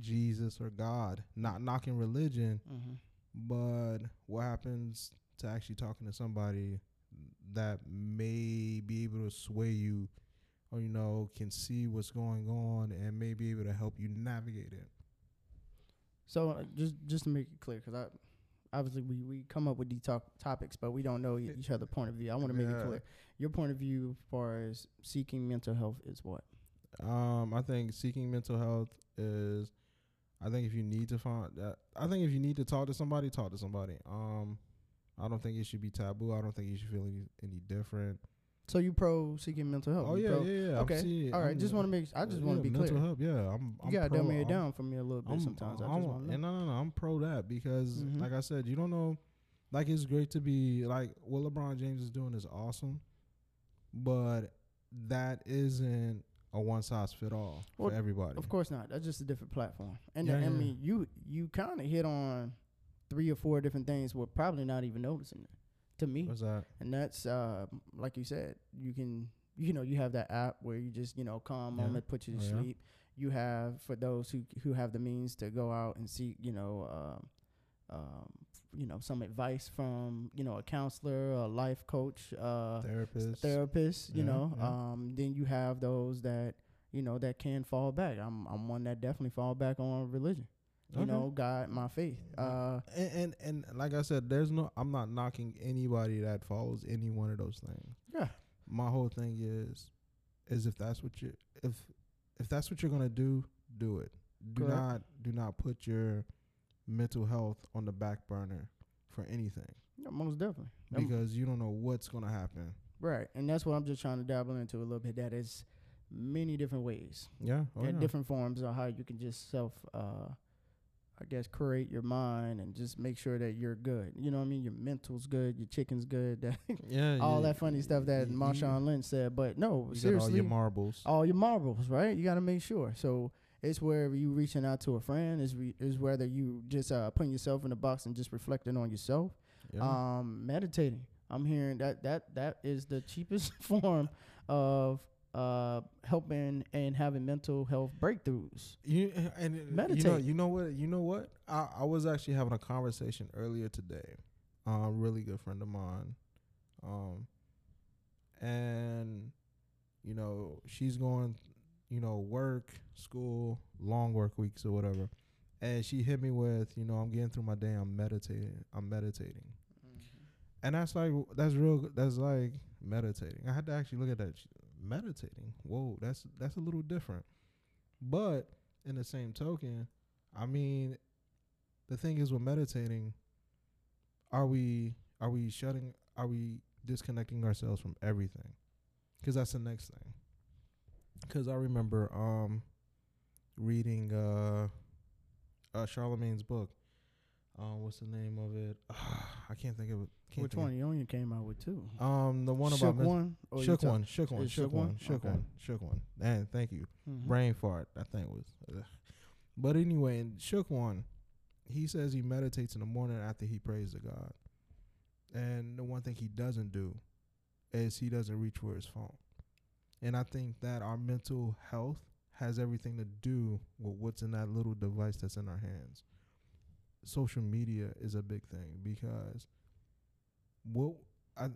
Speaker 2: Jesus or God, not knocking religion,
Speaker 1: Mm-hmm.
Speaker 2: but what happens to actually talking to somebody that may be able to sway you or you know can see what's going on and may be able to help you navigate it.
Speaker 1: So uh, just just to make it clear, because I obviously we, we come up with these talk, topics, but we don't know each other point of view. I want to make it clear. Your point of view, as far as seeking mental health, is what?
Speaker 2: Um, I think seeking mental health is. I think if you need to find that, I think if you need to talk to somebody, talk to somebody. Um, I don't think it should be taboo. I don't think you should feel any, any different.
Speaker 1: So you pro seeking mental health?
Speaker 2: Oh
Speaker 1: You
Speaker 2: yeah,
Speaker 1: pro-
Speaker 2: yeah, yeah.
Speaker 1: Okay. All right.
Speaker 2: I'm-
Speaker 1: just want to make. I just want to be
Speaker 2: mental
Speaker 1: clear.
Speaker 2: health. Yeah, I'm. I'm
Speaker 1: You gotta
Speaker 2: pro,
Speaker 1: dumb it down for me a little bit
Speaker 2: I'm,
Speaker 1: sometimes. I
Speaker 2: I'm-
Speaker 1: just want to
Speaker 2: and no, no, no. I'm pro that because,
Speaker 1: Mhm.
Speaker 2: like I said, you don't know. Like it's great to be like what LeBron James is doing is awesome, but that isn't a one size fit all
Speaker 1: Well,
Speaker 2: for everybody.
Speaker 1: Of course not. That's just a different platform. And
Speaker 2: Yeah,
Speaker 1: I
Speaker 2: yeah.
Speaker 1: mean, you you kind of hit on three or four different things we're probably not even noticing it, to me.
Speaker 2: What's that?
Speaker 1: And that's uh, like you said, you can you know you have that app where you just you know calm
Speaker 2: Yeah.
Speaker 1: moment, put you to
Speaker 2: Oh, yeah.
Speaker 1: sleep. You have for those who who have the means to go out and seek you know um, um, you know some advice from you know a counselor, a life coach, uh,
Speaker 2: Therapist.
Speaker 1: therapist. You
Speaker 2: Yeah,
Speaker 1: know,
Speaker 2: yeah.
Speaker 1: um, then you have those that you know that can fall back. I'm I'm one that definitely fall back on religion. You
Speaker 2: Okay.
Speaker 1: know, God, my faith. Uh,
Speaker 2: and, and and like I said, there's no. I'm not knocking anybody that follows any one of those things.
Speaker 1: yeah,
Speaker 2: My whole thing is, is if that's what you if if that's what you're gonna do, do it. Do
Speaker 1: Correct.
Speaker 2: not do not put your mental health on the back burner for anything
Speaker 1: yeah, most definitely.
Speaker 2: Because you don't know what's gonna happen.
Speaker 1: right, and that's what I'm just trying to dabble into a little bit. That is many different ways
Speaker 2: Yeah, oh
Speaker 1: and
Speaker 2: yeah.
Speaker 1: different forms of how you can just self, uh, I guess, create your mind and just make sure that you're good. You know what I mean? Your mental's good, your chicken's good, that
Speaker 2: yeah,
Speaker 1: all
Speaker 2: you-
Speaker 1: that funny stuff that Marshawn Lynch said. But no,
Speaker 2: got all
Speaker 1: seriously,
Speaker 2: your marbles.
Speaker 1: all your marbles, right? You got to make sure. So it's wherever you reaching out to a friend is re- is whether you just uh, putting yourself in a box and just reflecting on yourself.
Speaker 2: Yeah.
Speaker 1: Um, meditating. I'm hearing that that that is the cheapest form of uh helping and having mental health breakthroughs.
Speaker 2: You and it- You know,
Speaker 1: Meditate.
Speaker 2: you know what? You know what? I, I was actually having a conversation earlier today. Uh, a really good friend of mine, um, and you know she's going, you know, work, school, long work weeks or whatever, and she hit me with, you know, I'm getting through my day. I'm meditating. I'm meditating, and that's like that's real. That's like meditating. I had to actually look at that. Meditating. Whoa, that's that's a little different. But in the same token, I mean, the thing is with meditating, are we are we shutting are we disconnecting ourselves from everything? Because that's the next thing. Because I remember um reading uh uh Charlamagne's book. Um, what's the name of it? I can't think of it.
Speaker 1: Which one? You only came out with two.
Speaker 2: Um, the one
Speaker 1: Shook
Speaker 2: about
Speaker 1: one.
Speaker 2: Shook one, shook one, shook
Speaker 1: Shook
Speaker 2: one,
Speaker 1: one?
Speaker 2: shook
Speaker 1: Okay.
Speaker 2: one, shook one. And thank you
Speaker 1: Mhm.
Speaker 2: brain fart. I think was. But anyway, Shook One, he says he meditates in the morning after he prays to God, and the one thing he doesn't do is he doesn't reach for his phone. And I think that our mental health has everything to do with what's in that little device that's in our hands. Social media is a big thing because what I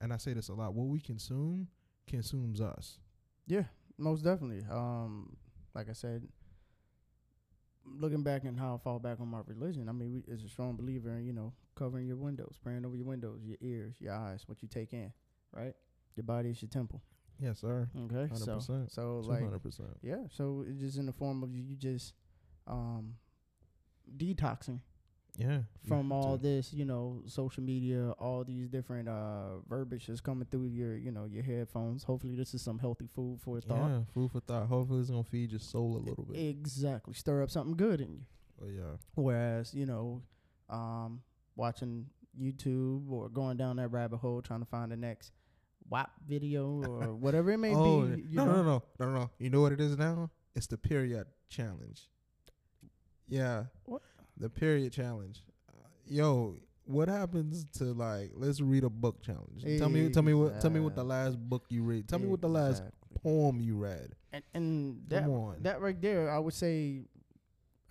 Speaker 2: and I say this a lot, what we consume consumes us.
Speaker 1: Yeah, most definitely. Um, like I said, looking back and how I fall back on my religion, I mean, we is a strong believer in you know covering your windows, praying over your windows, your ears, your eyes, what you take in, right? Your body is your temple.
Speaker 2: Yes, sir.
Speaker 1: Okay,
Speaker 2: Hundred
Speaker 1: so
Speaker 2: percent.
Speaker 1: so
Speaker 2: Two
Speaker 1: like
Speaker 2: hundred percent.
Speaker 1: yeah, so it's just in the form of you, you just um detoxing
Speaker 2: Yeah.
Speaker 1: from all
Speaker 2: to.
Speaker 1: this, you know, social media, all these different uh verbiage that's coming through your, you know, your headphones. Hopefully, this is some healthy food for thought.
Speaker 2: Yeah, food for thought. Hopefully, it's gonna feed your soul a little bit.
Speaker 1: Exactly, stir up something good in you.
Speaker 2: oh yeah.
Speaker 1: Whereas, you know, um, watching YouTube or going down that rabbit hole trying to find the next WAP video or whatever it may
Speaker 2: oh
Speaker 1: be. You
Speaker 2: no,
Speaker 1: know?
Speaker 2: no, no, no, no, no. You know what it is now? It's the period challenge. Yeah.
Speaker 1: What?
Speaker 2: The period challenge. Uh, yo, what happens to like? Let's read a book challenge. Tell me, tell me what, tell me what the last book you read. Tell me what the last poem you read.
Speaker 1: And, and that
Speaker 2: on.
Speaker 1: that right there, I would say,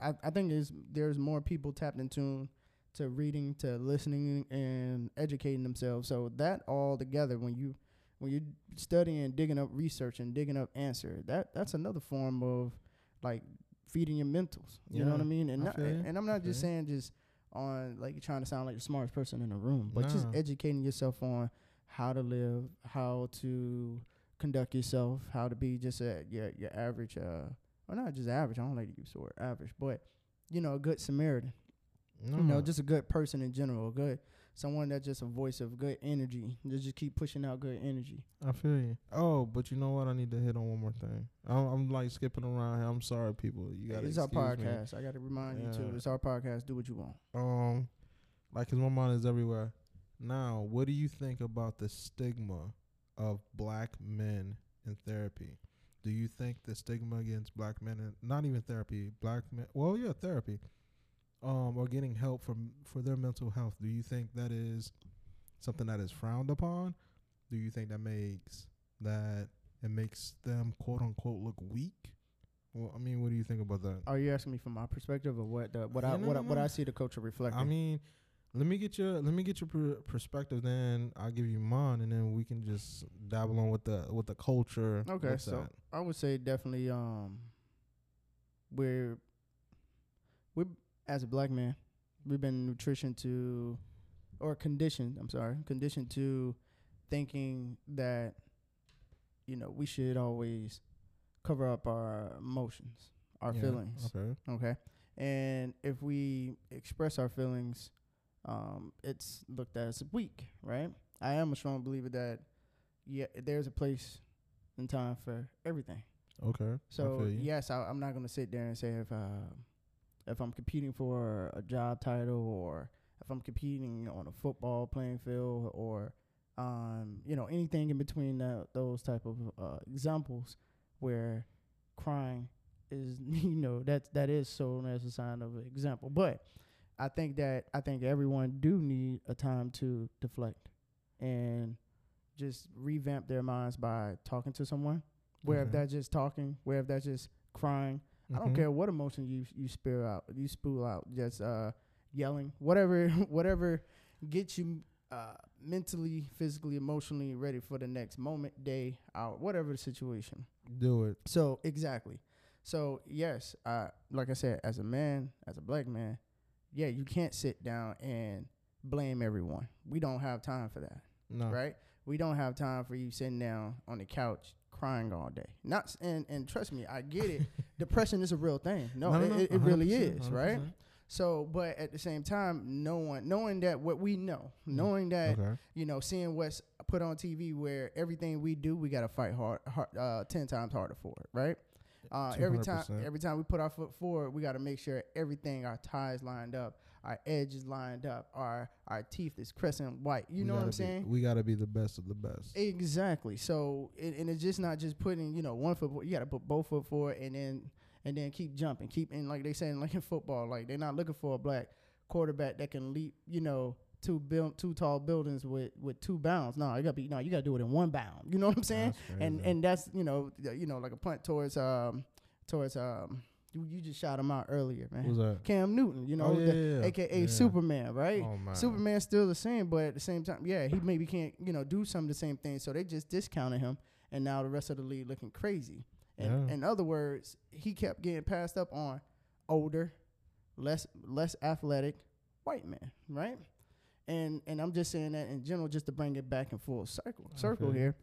Speaker 1: I, I think is there's more people tapped in tune to reading, to listening, and educating themselves. So that all together, when you when you're studying, digging up research, and digging up answer, that that's another form of like feeding your mentals. You know what I mean? And
Speaker 2: I
Speaker 1: not, and I'm not just saying just on like you're trying to sound like the smartest person in the room, but just educating yourself on how to live, how to conduct yourself, how to be just a your your average uh or not just average, I don't like to use the word average, but you know, a good Samaritan. You know, just a good person in general, a good someone that's just a voice of good energy. Just just keep pushing out good energy.
Speaker 2: I feel you. Oh, but you know what? I need to hit on one more thing. I'm, I'm like skipping around. here. I'm sorry, people. You got
Speaker 1: it's our
Speaker 2: excuse me.
Speaker 1: podcast. I got to remind you too. It's our podcast. Do what you want.
Speaker 2: Um, like, cause my mind is everywhere. Now, what do you think about the stigma of black men in therapy? Do you think the stigma against black men and not even therapy, black men? Well, yeah, therapy. Um, or getting help from for their mental health. Do you think that is something that is frowned upon? Do you think that makes that it makes them quote unquote look weak? Well, I mean, what do you think about that?
Speaker 1: Are you asking me from my perspective or what the what
Speaker 2: Yeah,
Speaker 1: I
Speaker 2: no,
Speaker 1: what
Speaker 2: no,
Speaker 1: I, what
Speaker 2: no.
Speaker 1: I see the culture reflecting?
Speaker 2: I mean, let me get your let me get your per- perspective. Then I'll give you mine, and then we can just dabble on with the with the culture.
Speaker 1: Okay, so. I would say definitely um we're we as a black man, we've been nutrition to, or conditioned. I'm sorry, conditioned to thinking that, you know, we should always cover up our emotions, our
Speaker 2: Yeah,
Speaker 1: feelings.
Speaker 2: Okay.
Speaker 1: Okay. And if we express our feelings, um, it's looked at as weak, right? I am a strong believer that yeah, there's a place and time for everything.
Speaker 2: Okay.
Speaker 1: So
Speaker 2: you.
Speaker 1: yes, I, I'm not gonna sit there and say if uh, if I'm competing for a job title or if I'm competing on a football playing field or um, you know anything in between those type of uh, examples where crying is you know that that is shown as a sign of an example. But I think that I think everyone do need a time to deflect and just revamp their minds by talking to someone. Where if
Speaker 2: Okay.
Speaker 1: that's just talking, where if that's just crying, I don't
Speaker 2: Mhm.
Speaker 1: care what emotion you you spill out, you spool out, just uh, yelling, whatever, whatever gets you uh, mentally, physically, emotionally ready for the next moment, day, hour, whatever the situation.
Speaker 2: Do it.
Speaker 1: So exactly. So yes, uh, like I said, as a man, as a black man, yeah, you can't sit down and blame everyone. We don't have time for that,
Speaker 2: No.
Speaker 1: right? We don't have time for you sitting down on the couch crying all day. Not and and trust me, I get it. Depression is a real thing. No, it, it, it really
Speaker 2: 100%,
Speaker 1: is, right? So, but at the same time, no one knowing that what we know,
Speaker 2: Mm.
Speaker 1: knowing that
Speaker 2: Okay.
Speaker 1: you know, seeing what's put on TV where everything we do, we got to fight hard, hard uh, 10 times harder for it, right? Uh, every time every time we put our foot forward, we got to make sure everything, our ties lined up, our edges lined up, our our teeth is crescent white. You
Speaker 2: We
Speaker 1: know what I'm
Speaker 2: gotta be-
Speaker 1: saying?
Speaker 2: We got to be the best of the best.
Speaker 1: Exactly. So, it, and it's just not just putting, you know, one foot. forward. You got to put both foot forward, and then and then keep jumping, keep and like they say, like in football, like they're not looking for a black quarterback that can leap, you know, two build two tall buildings with with two bounds. No, you got to be no, you got to do it in one bound. You know what I'm saying? And and that's you know you know like a punt towards um towards um you, you just shot him out earlier, man.
Speaker 2: Who's that?
Speaker 1: Cam Newton, you know,
Speaker 2: Oh, yeah,
Speaker 1: the,
Speaker 2: yeah,
Speaker 1: aka
Speaker 2: Yeah.
Speaker 1: Superman, right?
Speaker 2: Oh man.
Speaker 1: Superman's still the same, but at the same time, yeah, he maybe can't, you know, do some of the same things. So they just discounted him, and now the rest of the league looking crazy. And in other words, he kept getting passed up on older, less less athletic white men, right? And and I'm just saying that in general, just to bring it back in full circle circle
Speaker 2: you.
Speaker 1: here,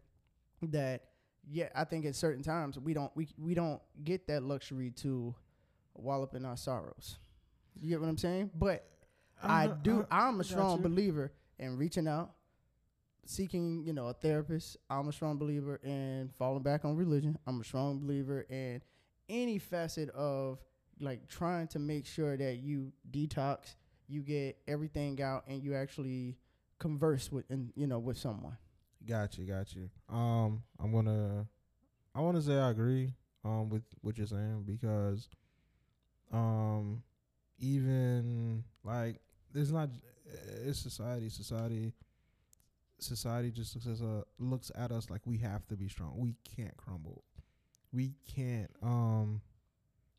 Speaker 1: that yeah, I think at certain times we don't we we don't get that luxury to wallop in our sorrows. You get what I'm saying? But I
Speaker 2: Uh-huh,
Speaker 1: do.
Speaker 2: uh,
Speaker 1: I'm a strong believer in reaching out, seeking, you know, a therapist. I'm a strong believer in falling back on religion. I'm a strong believer in any facet of like trying to make sure that you detox, you get everything out, and you actually converse with, and you know, with someone.
Speaker 2: Got you, got you. Um, I'm gonna, I want to say I agree, um, with what you're saying because, um, even like it's not, it's society, society, society just looks as a looks at us like we have to be strong. We can't crumble. We can't, um,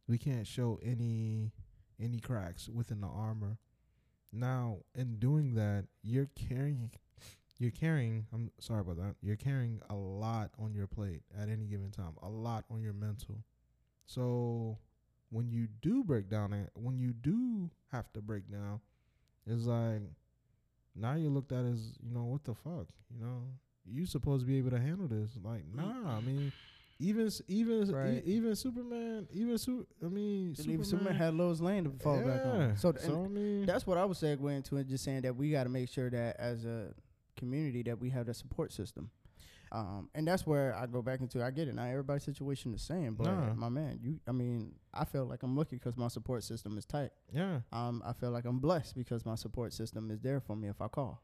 Speaker 2: we can't show any any cracks within the armor. Now, in doing that, you're carrying you're carrying I'm sorry about that. You're carrying a lot on your plate at any given time. A lot on your mental. So when you do break down it when you do have to break down, it's like now you're looked at as, you know, what the fuck? You know, you supposed to be able to handle this. Like, mm. nah, I mean even even s- e-
Speaker 1: Right.
Speaker 2: even Superman, even su- I mean,
Speaker 1: Superman,
Speaker 2: Superman,
Speaker 1: had Lois Lane to fall back on.
Speaker 2: Yeah.
Speaker 1: So, th-
Speaker 2: so I mean,
Speaker 1: that's what I was segueing into and just saying that we got to make sure that as a community that we have that support system. Um, and that's where I go back into. I get it. Not everybody's situation is the same, but
Speaker 2: Nah.
Speaker 1: my man, you. I mean, I feel like I'm lucky because my support system is tight.
Speaker 2: yeah,
Speaker 1: Um, I feel like I'm blessed because my support system is there for me if I call.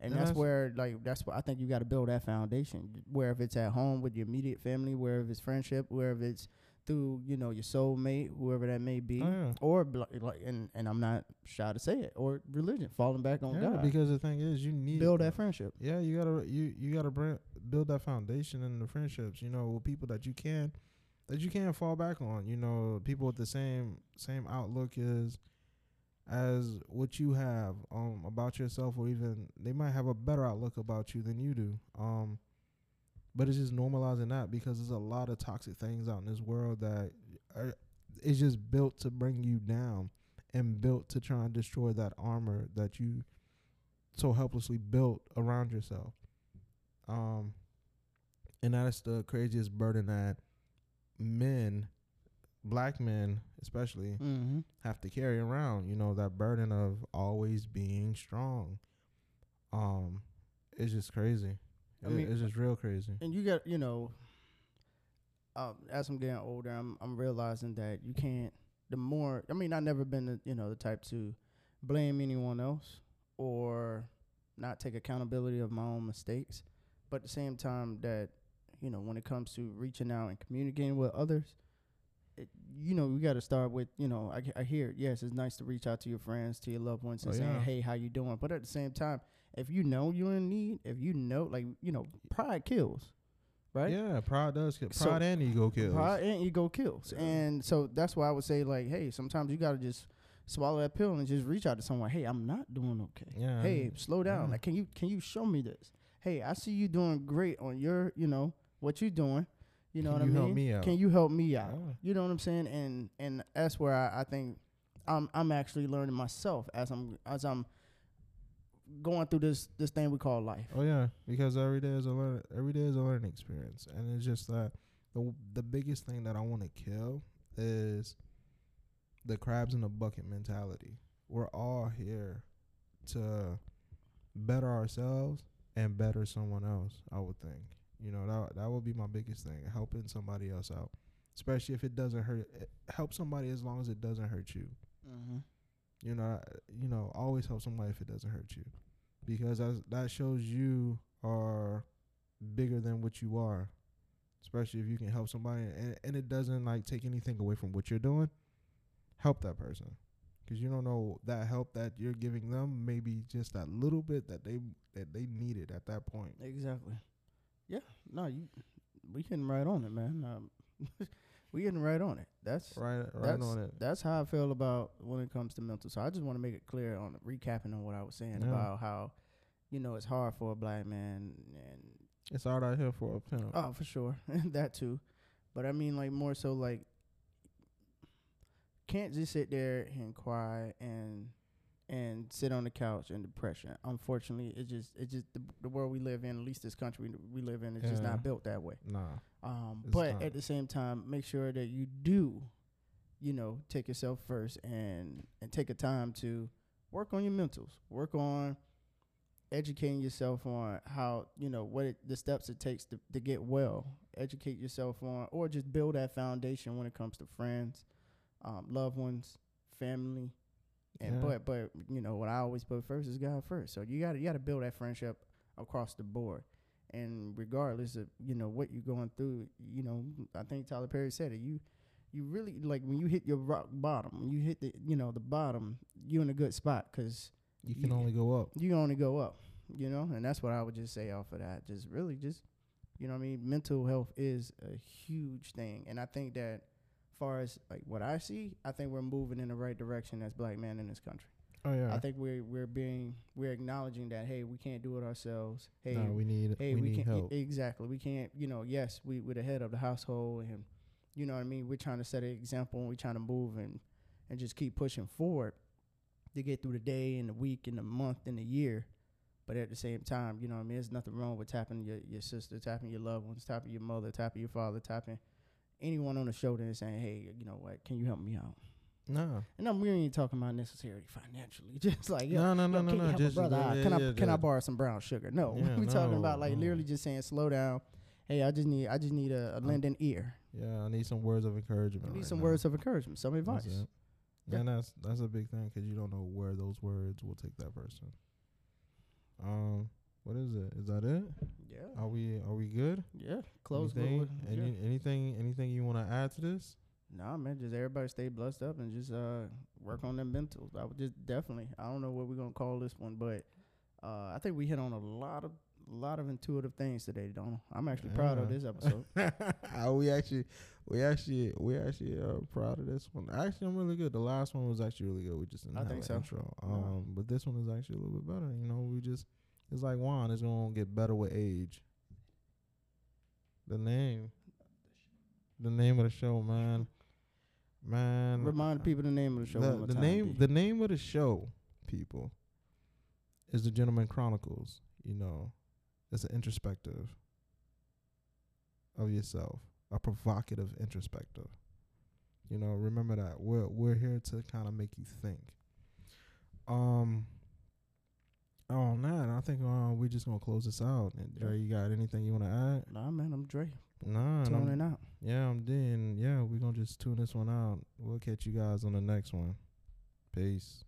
Speaker 1: And
Speaker 2: And
Speaker 1: that's
Speaker 2: that's-
Speaker 1: where, like, that's what I think you got to build that foundation. Where if it's at home with your immediate family, where if it's friendship, where if it's through, you know, your soulmate, whoever that may be,
Speaker 2: Oh, yeah.
Speaker 1: or like, and and I'm not shy to say it, or religion, falling back on
Speaker 2: yeah,
Speaker 1: God,
Speaker 2: because the thing is, you need
Speaker 1: build that friendship.
Speaker 2: Yeah, you gotta you you gotta bring, build that foundation in the friendships. You know, with people that you can that you can't fall back on. You know, people with the same same outlook as as what you have um about yourself, or even they might have a better outlook about you than you do. Um, but it's just normalizing that because there's a lot of toxic things out in this world that are it's just built to bring you down. and built to try and destroy that armor that you so helplessly built around yourself. Um, and that is the craziest burden that men, black men especially,
Speaker 1: Mm-hmm.
Speaker 2: have to carry around. You know that burden of always being strong. Um, it's just crazy.
Speaker 1: I
Speaker 2: It-
Speaker 1: mean,
Speaker 2: it's just real crazy.
Speaker 1: And you got, you know, um, as I'm getting older, I'm I'm realizing that you can't. The more, I mean, I've never been, the, you know, the type to blame anyone else or not take accountability of my own mistakes. But at the same time, that you know, when it comes to reaching out and communicating with others, it, you know, we got to start with, you know, I, I hear, yes, it's nice to reach out to your friends, to your loved ones, and
Speaker 2: Oh,
Speaker 1: saying,
Speaker 2: yeah.
Speaker 1: hey, how you doing? But at the same time, if you know you're in need, if you know, like, you know, pride kills, right?
Speaker 2: Yeah, pride does kill.
Speaker 1: So-
Speaker 2: Pride and ego kills.
Speaker 1: Pride and ego kills.
Speaker 2: Yeah.
Speaker 1: And so that's why I would say, like, hey, sometimes you got to just swallow that pill and just reach out to someone. Hey, I'm not doing okay.
Speaker 2: Yeah.
Speaker 1: Hey, slow down.
Speaker 2: yeah.
Speaker 1: Like, can you can you show me this? Hey, I see you doing great on your, you know, what you're doing. You know
Speaker 2: Can
Speaker 1: what
Speaker 2: you
Speaker 1: I
Speaker 2: help
Speaker 1: mean?
Speaker 2: me out?
Speaker 1: Can you help me out?
Speaker 2: Yeah.
Speaker 1: You know what I'm saying? And and that's where I, I think I'm I'm actually learning myself as I'm as I'm going through this this thing we call life.
Speaker 2: Oh yeah, because every day is a learn. Every day is a learning experience, and it's just that the the biggest thing that I want to kill is the crabs in the bucket mentality. We're all here to better ourselves and better someone else. I would think. You know that that would be my biggest thing, helping somebody else out, especially if it doesn't hurt. eh, Help somebody as long as it doesn't hurt you.
Speaker 1: Mm-hmm.
Speaker 2: You know, you know, always help somebody if it doesn't hurt you, because that shows you are bigger than what you are. Especially if you can help somebody, and, and it doesn't like take anything away from what you're doing. Help that person, because you don't know that help that you're giving them maybe just that little bit that they that they needed at that point.
Speaker 1: Exactly. Yeah. No, you. We hitting right on it, man. Um, we hitting right on it. That's
Speaker 2: Right, right
Speaker 1: that's,
Speaker 2: on it.
Speaker 1: That's how I feel about when it comes to mental. So I just want to make it clear on recapping on what I was saying
Speaker 2: Yeah.
Speaker 1: about how, you know, it's hard for a black man and
Speaker 2: It's hard out here for a pimp.
Speaker 1: oh for sure that too, but I mean like more so like can't just sit there and cry and and sit on the couch in depression. Unfortunately, it just it just the, the world we live in, at least this country we live in, is just not built that way.
Speaker 2: Nah,
Speaker 1: Um, but
Speaker 2: not.
Speaker 1: at the same time, make sure that you do, you know, take yourself first and and take a time to work on your mentals, work on educating yourself on how you know what it, the steps it takes to, to get well. Educate yourself on, or just build that foundation when it comes to friends, um, loved ones, family, and
Speaker 2: Yeah.
Speaker 1: but but you know what I always put first is God first. So you got to you got to build that friendship across the board and regardless of you know what you're going through you know i think tyler perry said it you you really like when you hit your rock bottom you hit the you know the bottom you're in a good spot because
Speaker 2: you can
Speaker 1: You-
Speaker 2: only go up.
Speaker 1: you can only go up you know and that's what i would just say off of that just really just you know what i mean mental health is a huge thing and i think that far as like what i see i think we're moving in the right direction as black men in this country
Speaker 2: Oh yeah.
Speaker 1: i think we're we're being we're acknowledging that hey we can't do it ourselves hey
Speaker 2: no, we need
Speaker 1: hey,
Speaker 2: we,
Speaker 1: we,
Speaker 2: need
Speaker 1: can't
Speaker 2: help.
Speaker 1: exactly. We can't, you know. Yes, we we're the head of the household, and you know what I mean. We're trying to set an example, and we're trying to move and and just keep pushing forward to get through the day and the week and the month and the year. But at the same time, you know what I mean. There's nothing wrong with tapping your your sister, tapping your loved ones, tapping your mother, tapping your father, tapping anyone on the shoulder and saying, "Hey, you know what? Can you help me out?"
Speaker 2: no.
Speaker 1: And I'm we ain't talking about necessarily financially, just like
Speaker 2: No, no, no, no,
Speaker 1: can you
Speaker 2: no. Just
Speaker 1: brother
Speaker 2: yeah,
Speaker 1: out?
Speaker 2: yeah,
Speaker 1: can I can I borrow some brown sugar? No, we talking about like
Speaker 2: no.
Speaker 1: literally just saying slow down. Hey, I just need I just need a, a lending ear.
Speaker 2: Yeah, I need some words of encouragement.
Speaker 1: I need
Speaker 2: right
Speaker 1: some
Speaker 2: now.
Speaker 1: words of encouragement, some advice.
Speaker 2: it.
Speaker 1: Yeah.
Speaker 2: And that's that's a big thing because you don't know where those words will take that person. Um, what is it? Is that it?
Speaker 1: Yeah,
Speaker 2: Are we are we good?
Speaker 1: yeah. Close.
Speaker 2: anything,
Speaker 1: with- yeah.
Speaker 2: any, anything anything you want to add to this?
Speaker 1: Nah, man, just everybody stay blessed up and just uh work on their mentals. I would just definitely. I don't know what we're gonna call this one, but uh I think we hit on a lot of a lot of intuitive things today, Donald. I'm actually proud of this episode.
Speaker 2: Uh, we actually we actually we actually are proud of this one. Actually, I'm really good. The last one was actually really good. We just didn't
Speaker 1: I
Speaker 2: have
Speaker 1: think so.
Speaker 2: intro.
Speaker 1: Yeah.
Speaker 2: Um, but this one is actually a little bit better. You know, we just it's like wine. It's gonna get better with age. The name, the name of the show, man. Man,
Speaker 1: Remind people the name of the show.
Speaker 2: the, the name the name of the show, people, is the Gentleman Chronicles. You know, it's an introspective of yourself, a provocative introspective. You know, remember that we're we're here to kind of make you think. Um. Oh man, I think uh, we just gonna close this out. And. Dre, you got anything you want to add?
Speaker 1: Nah, man, I'm Dre.
Speaker 2: Nah, and I'm-
Speaker 1: Tuning out.
Speaker 2: yeah, I'm doing. Yeah, we're gonna just tune this one out. We'll catch you guys on the next one. Peace.